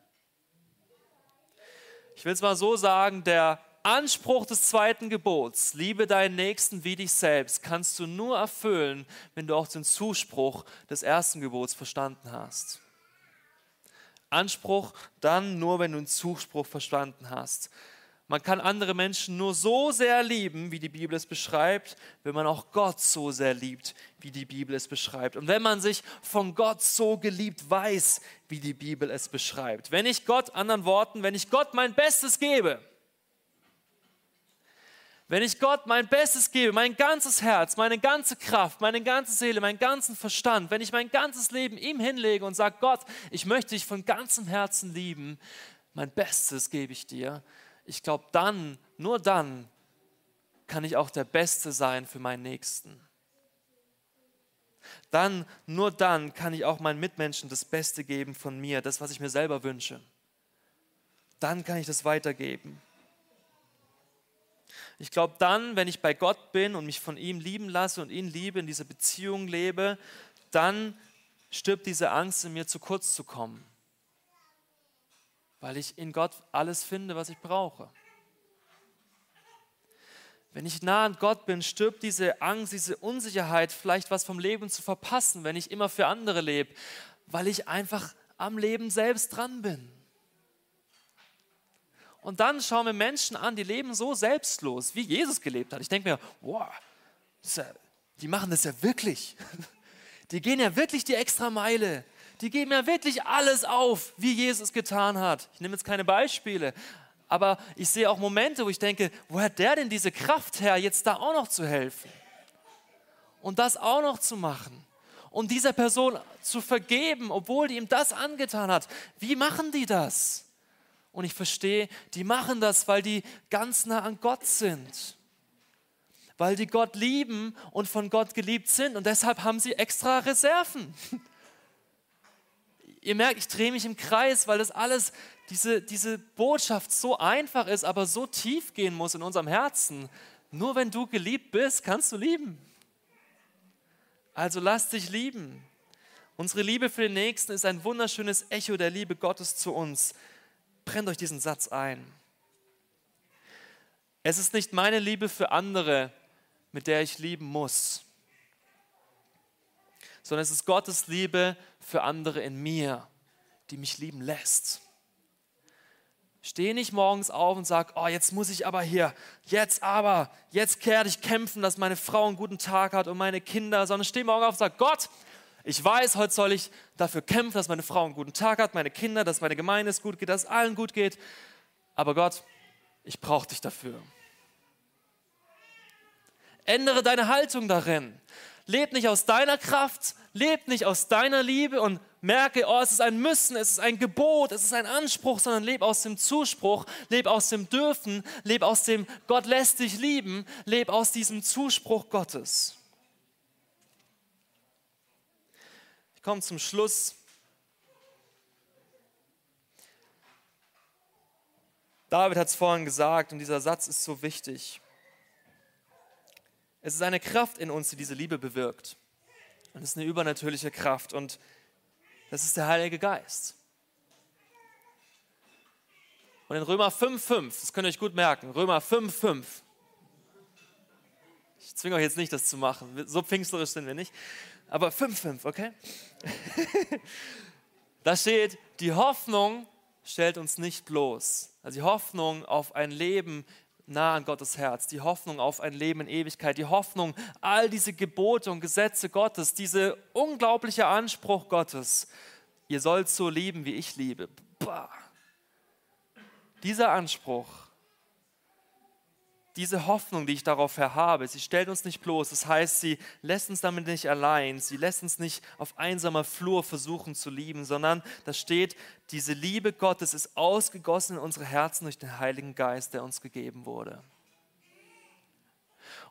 Ich will es mal so sagen, der Anspruch des zweiten Gebots, liebe deinen Nächsten wie dich selbst, kannst du nur erfüllen, wenn du auch den Zuspruch des ersten Gebots verstanden hast. Anspruch dann nur, wenn du den Zuspruch verstanden hast. Man kann andere Menschen nur so sehr lieben, wie die Bibel es beschreibt, wenn man auch Gott so sehr liebt, wie die Bibel es beschreibt. Und wenn man sich von Gott so geliebt weiß, wie die Bibel es beschreibt. Wenn ich Gott, anderen Worten, wenn ich Gott mein Bestes gebe, wenn ich Gott mein Bestes gebe, mein ganzes Herz, meine ganze Kraft, meine ganze Seele, meinen ganzen Verstand, wenn ich mein ganzes Leben ihm hinlege und sage, Gott, ich möchte dich von ganzem Herzen lieben, mein Bestes gebe ich dir, ich glaube, dann, nur dann kann ich auch der Beste sein für meinen Nächsten. Dann, nur dann kann ich auch meinen Mitmenschen das Beste geben von mir, das, was ich mir selber wünsche. Dann kann ich das weitergeben. Ich glaube dann, wenn ich bei Gott bin und mich von ihm lieben lasse und ihn liebe, in dieser Beziehung lebe, dann stirbt diese Angst in mir zu kurz zu kommen weil ich in Gott alles finde, was ich brauche. Wenn ich nah an Gott bin, stirbt diese Angst, diese Unsicherheit, vielleicht was vom Leben zu verpassen, wenn ich immer für andere lebe, weil ich einfach am Leben selbst dran bin. Und dann schauen wir Menschen an, die leben so selbstlos, wie Jesus gelebt hat. Ich denke mir, wow, die machen das ja wirklich. Die gehen ja wirklich die extra Meile die geben ja wirklich alles auf, wie Jesus getan hat. Ich nehme jetzt keine Beispiele, aber ich sehe auch Momente, wo ich denke, wo hat der denn diese Kraft her, jetzt da auch noch zu helfen? Und das auch noch zu machen. Und dieser Person zu vergeben, obwohl die ihm das angetan hat. Wie machen die das? Und ich verstehe, die machen das, weil die ganz nah an Gott sind. Weil die Gott lieben und von Gott geliebt sind. Und deshalb haben sie extra Reserven. ihr merkt, ich drehe mich im Kreis, weil das alles, diese, diese Botschaft so einfach ist, aber so tief gehen muss in unserem Herzen. Nur wenn du geliebt bist, kannst du lieben. Also lass dich lieben. Unsere Liebe für den Nächsten ist ein wunderschönes Echo der Liebe Gottes zu uns. Brennt euch diesen Satz ein. Es ist nicht meine Liebe für andere, mit der ich lieben muss, sondern es ist Gottes Liebe für andere in mir, die mich lieben lässt. Steh nicht morgens auf und sag, oh, jetzt muss ich aber hier, jetzt aber, jetzt kehrt ich kämpfen, dass meine Frau einen guten Tag hat und meine Kinder, sondern steh morgen auf und sag, Gott, ich weiß, heute soll ich dafür kämpfen, dass meine Frau einen guten Tag hat, meine Kinder, dass meine Gemeinde es gut geht, dass es allen gut geht. Aber Gott, ich brauche dich dafür. Ändere deine Haltung darin. Leb nicht aus deiner Kraft, leb nicht aus deiner Liebe und merke, oh, es ist ein Müssen, es ist ein Gebot, es ist ein Anspruch, sondern leb aus dem Zuspruch, leb aus dem Dürfen, leb aus dem Gott lässt dich lieben, leb aus diesem Zuspruch Gottes. Ich komme zum Schluss. David hat es vorhin gesagt und dieser Satz ist so wichtig. Es ist eine Kraft in uns, die diese Liebe bewirkt. Und es ist eine übernatürliche Kraft und das ist der Heilige Geist. Und in Römer 5,5, das könnt ihr euch gut merken, Römer 5,5. Ich zwinge euch jetzt nicht, das zu machen, so pfingstlerisch sind wir nicht, aber 5,5, okay? da steht, die Hoffnung stellt uns nicht bloß. Also die Hoffnung auf ein Leben nah an Gottes Herz, die Hoffnung auf ein Leben in Ewigkeit, die Hoffnung, all diese Gebote und Gesetze Gottes, dieser unglaubliche Anspruch Gottes, ihr sollt so lieben, wie ich liebe. Bah. Dieser Anspruch, diese Hoffnung, die ich darauf habe, sie stellt uns nicht bloß. Das heißt, sie lässt uns damit nicht allein. Sie lässt uns nicht auf einsamer Flur versuchen zu lieben, sondern da steht, diese Liebe Gottes ist ausgegossen in unsere Herzen durch den Heiligen Geist, der uns gegeben wurde.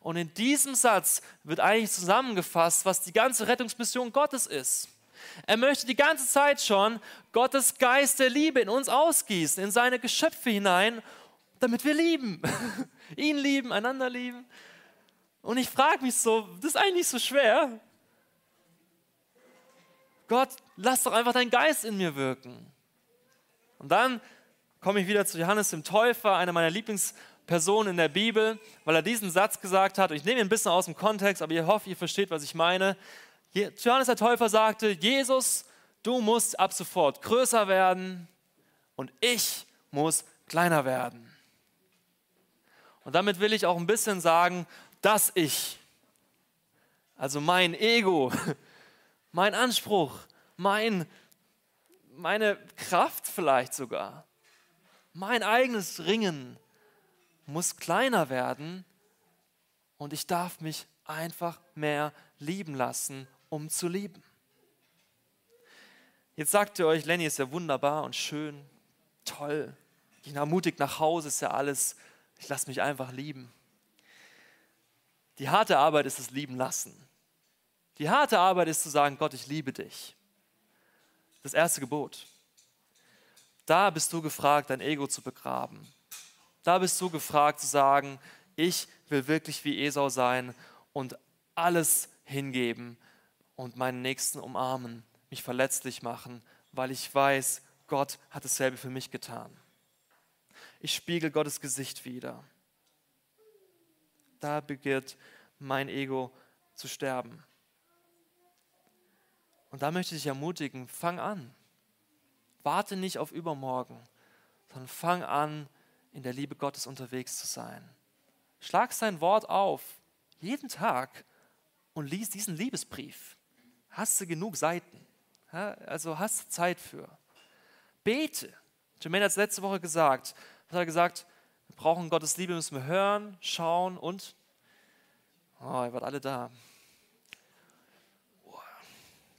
Und in diesem Satz wird eigentlich zusammengefasst, was die ganze Rettungsmission Gottes ist. Er möchte die ganze Zeit schon Gottes Geist der Liebe in uns ausgießen, in seine Geschöpfe hinein damit wir lieben. Ihn lieben, einander lieben. Und ich frage mich so, das ist eigentlich so schwer. Gott, lass doch einfach deinen Geist in mir wirken. Und dann komme ich wieder zu Johannes dem Täufer, einer meiner Lieblingspersonen in der Bibel, weil er diesen Satz gesagt hat. Ich nehme ihn ein bisschen aus dem Kontext, aber ich hoffe, ihr versteht, was ich meine. Johannes der Täufer sagte, Jesus, du musst ab sofort größer werden und ich muss kleiner werden. Und damit will ich auch ein bisschen sagen, dass ich, also mein Ego, mein Anspruch, mein, meine Kraft vielleicht sogar, mein eigenes Ringen muss kleiner werden und ich darf mich einfach mehr lieben lassen, um zu lieben. Jetzt sagt ihr euch, Lenny ist ja wunderbar und schön, toll. Ich ermutigt nach Hause, ist ja alles ich lasse mich einfach lieben. Die harte Arbeit ist das Lieben lassen. Die harte Arbeit ist zu sagen, Gott, ich liebe dich. Das erste Gebot. Da bist du gefragt, dein Ego zu begraben. Da bist du gefragt zu sagen, ich will wirklich wie Esau sein und alles hingeben und meinen Nächsten umarmen, mich verletzlich machen, weil ich weiß, Gott hat dasselbe für mich getan ich spiegel Gottes Gesicht wieder. Da beginnt mein Ego zu sterben. Und da möchte ich dich ermutigen, fang an. Warte nicht auf übermorgen, sondern fang an, in der Liebe Gottes unterwegs zu sein. Schlag sein Wort auf, jeden Tag, und lies diesen Liebesbrief. Hast du genug Seiten? Also hast du Zeit für. Bete. Jermaine hat es letzte Woche gesagt, hat er gesagt, wir brauchen Gottes Liebe, müssen wir hören, schauen und, oh, ihr wart alle da.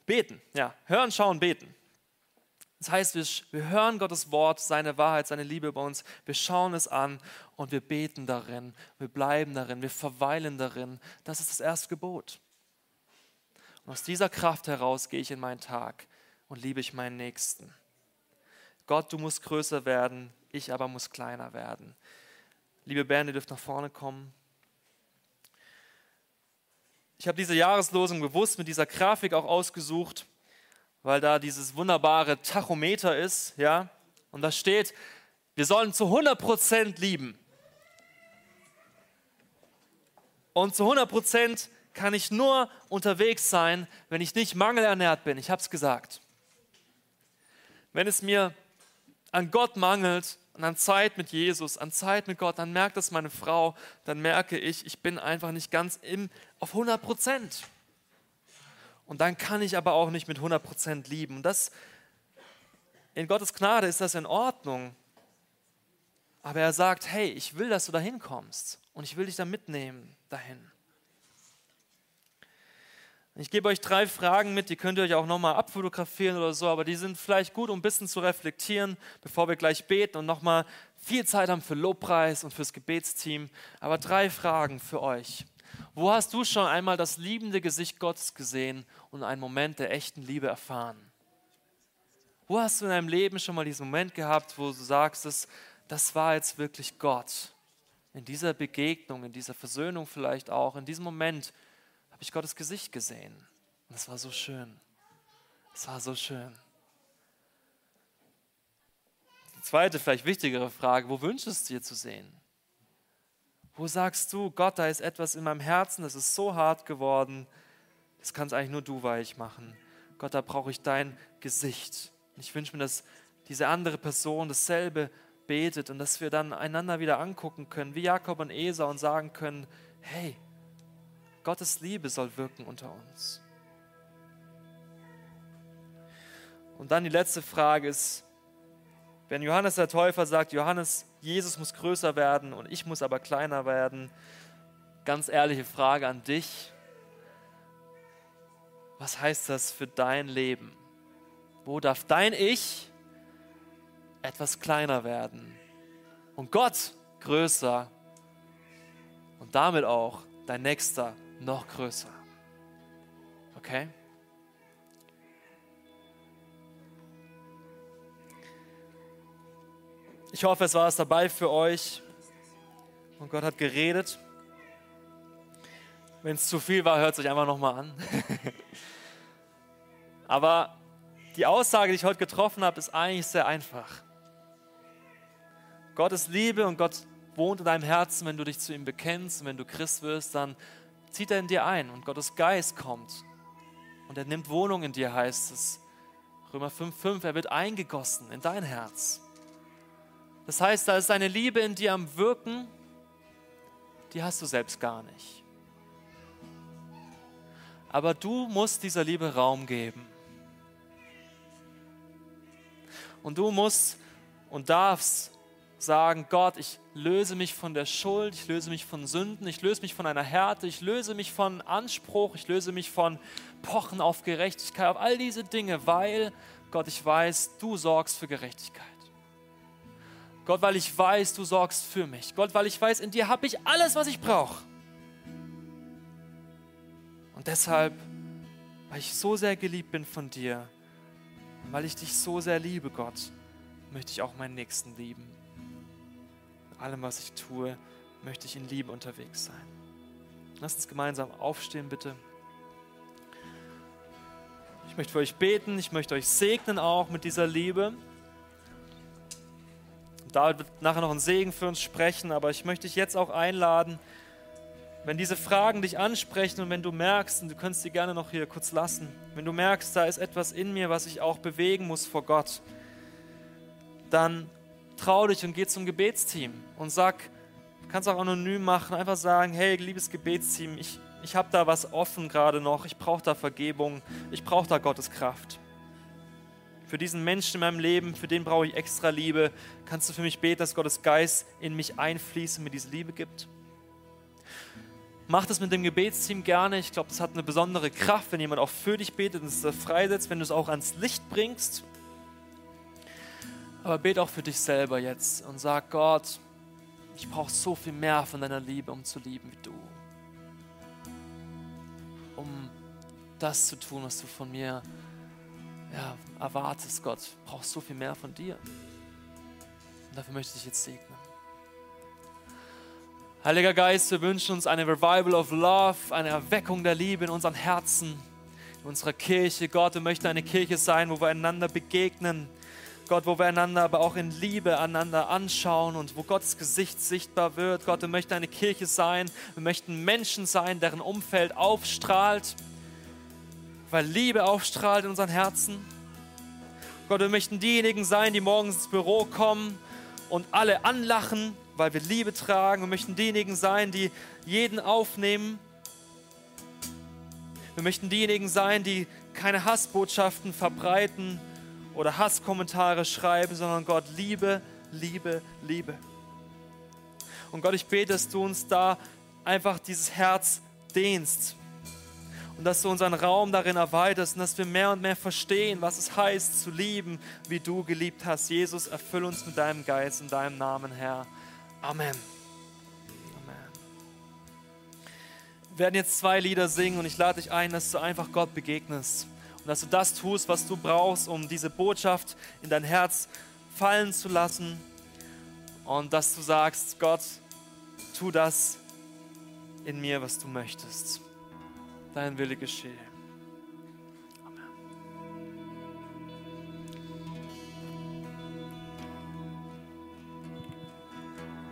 Beten, ja, hören, schauen, beten. Das heißt, wir, wir hören Gottes Wort, seine Wahrheit, seine Liebe über uns, wir schauen es an und wir beten darin, wir bleiben darin, wir verweilen darin. Das ist das erste Gebot. Und aus dieser Kraft heraus gehe ich in meinen Tag und liebe ich meinen Nächsten. Gott, du musst größer werden, ich aber muss kleiner werden. Liebe Band, ihr dürft nach vorne kommen. Ich habe diese Jahreslosung bewusst mit dieser Grafik auch ausgesucht, weil da dieses wunderbare Tachometer ist, ja, und da steht, wir sollen zu 100% lieben. Und zu 100% kann ich nur unterwegs sein, wenn ich nicht mangelernährt bin. Ich habe es gesagt. Wenn es mir an Gott mangelt und an Zeit mit Jesus, an Zeit mit Gott, dann merkt das meine Frau, dann merke ich, ich bin einfach nicht ganz im, auf 100 Prozent. Und dann kann ich aber auch nicht mit 100 Prozent lieben. Und das, in Gottes Gnade ist das in Ordnung. Aber er sagt, hey, ich will, dass du dahin kommst und ich will dich da mitnehmen dahin. Ich gebe euch drei Fragen mit, die könnt ihr euch auch nochmal abfotografieren oder so, aber die sind vielleicht gut, um ein bisschen zu reflektieren, bevor wir gleich beten und nochmal viel Zeit haben für Lobpreis und fürs Gebetsteam. Aber drei Fragen für euch. Wo hast du schon einmal das liebende Gesicht Gottes gesehen und einen Moment der echten Liebe erfahren? Wo hast du in deinem Leben schon mal diesen Moment gehabt, wo du sagst, das, das war jetzt wirklich Gott? In dieser Begegnung, in dieser Versöhnung vielleicht auch, in diesem Moment, habe ich Gottes Gesicht gesehen. Und es war so schön. Es war so schön. Die zweite, vielleicht wichtigere Frage, wo wünschst du dir zu sehen? Wo sagst du, Gott, da ist etwas in meinem Herzen, das ist so hart geworden, das kannst eigentlich nur du weich machen. Gott, da brauche ich dein Gesicht. Ich wünsche mir, dass diese andere Person dasselbe betet und dass wir dann einander wieder angucken können, wie Jakob und Esau und sagen können, hey, Gottes Liebe soll wirken unter uns. Und dann die letzte Frage ist, wenn Johannes der Täufer sagt, Johannes, Jesus muss größer werden und ich muss aber kleiner werden, ganz ehrliche Frage an dich. Was heißt das für dein Leben? Wo darf dein Ich etwas kleiner werden und Gott größer und damit auch dein Nächster noch größer. Okay? Ich hoffe, es war es dabei für euch und Gott hat geredet. Wenn es zu viel war, hört es euch einfach nochmal an. Aber die Aussage, die ich heute getroffen habe, ist eigentlich sehr einfach. Gott ist Liebe und Gott wohnt in deinem Herzen. Wenn du dich zu ihm bekennst und wenn du Christ wirst, dann zieht er in dir ein und Gottes Geist kommt und er nimmt Wohnung in dir, heißt es. Römer 5,5, er wird eingegossen in dein Herz. Das heißt, da ist eine Liebe in dir am Wirken, die hast du selbst gar nicht. Aber du musst dieser Liebe Raum geben. Und du musst und darfst sagen, Gott, ich löse mich von der Schuld, ich löse mich von Sünden, ich löse mich von einer Härte, ich löse mich von Anspruch, ich löse mich von Pochen auf Gerechtigkeit, auf all diese Dinge, weil, Gott, ich weiß, du sorgst für Gerechtigkeit. Gott, weil ich weiß, du sorgst für mich. Gott, weil ich weiß, in dir habe ich alles, was ich brauche. Und deshalb, weil ich so sehr geliebt bin von dir, weil ich dich so sehr liebe, Gott, möchte ich auch meinen Nächsten lieben allem, was ich tue, möchte ich in Liebe unterwegs sein. Lasst uns gemeinsam aufstehen, bitte. Ich möchte für euch beten, ich möchte euch segnen auch mit dieser Liebe. David wird nachher noch einen Segen für uns sprechen, aber ich möchte dich jetzt auch einladen, wenn diese Fragen dich ansprechen und wenn du merkst, und du kannst sie gerne noch hier kurz lassen, wenn du merkst, da ist etwas in mir, was ich auch bewegen muss vor Gott, dann trau dich und geh zum Gebetsteam und sag, du kannst auch anonym machen, einfach sagen, hey, liebes Gebetsteam, ich, ich habe da was offen gerade noch, ich brauche da Vergebung, ich brauche da Gottes Kraft. Für diesen Menschen in meinem Leben, für den brauche ich extra Liebe. Kannst du für mich beten, dass Gottes Geist in mich einfließt und mir diese Liebe gibt? Mach das mit dem Gebetsteam gerne. Ich glaube, das hat eine besondere Kraft, wenn jemand auch für dich betet und es freisetzt, wenn du es auch ans Licht bringst. Aber bete auch für dich selber jetzt und sag Gott, ich brauche so viel mehr von deiner Liebe, um zu lieben wie du. Um das zu tun, was du von mir ja, erwartest, Gott. Ich brauche so viel mehr von dir. Und dafür möchte ich dich jetzt segnen. Heiliger Geist, wir wünschen uns eine Revival of Love, eine Erweckung der Liebe in unseren Herzen in unserer Kirche. Gott, wir möchten eine Kirche sein, wo wir einander begegnen. Gott, wo wir einander aber auch in Liebe einander anschauen und wo Gottes Gesicht sichtbar wird. Gott, wir möchten eine Kirche sein. Wir möchten Menschen sein, deren Umfeld aufstrahlt, weil Liebe aufstrahlt in unseren Herzen. Gott, wir möchten diejenigen sein, die morgens ins Büro kommen und alle anlachen, weil wir Liebe tragen. Wir möchten diejenigen sein, die jeden aufnehmen. Wir möchten diejenigen sein, die keine Hassbotschaften verbreiten oder Hasskommentare schreiben, sondern Gott Liebe, Liebe, Liebe. Und Gott, ich bete, dass du uns da einfach dieses Herz dehnst und dass du unseren Raum darin erweiterst und dass wir mehr und mehr verstehen, was es heißt zu lieben, wie du geliebt hast. Jesus, erfüll uns mit deinem Geist in deinem Namen, Herr. Amen. Wir werden jetzt zwei Lieder singen und ich lade dich ein, dass du einfach Gott begegnest und dass du das tust, was du brauchst, um diese Botschaft in dein Herz fallen zu lassen und dass du sagst, Gott, tu das in mir, was du möchtest dein Wille geschehe.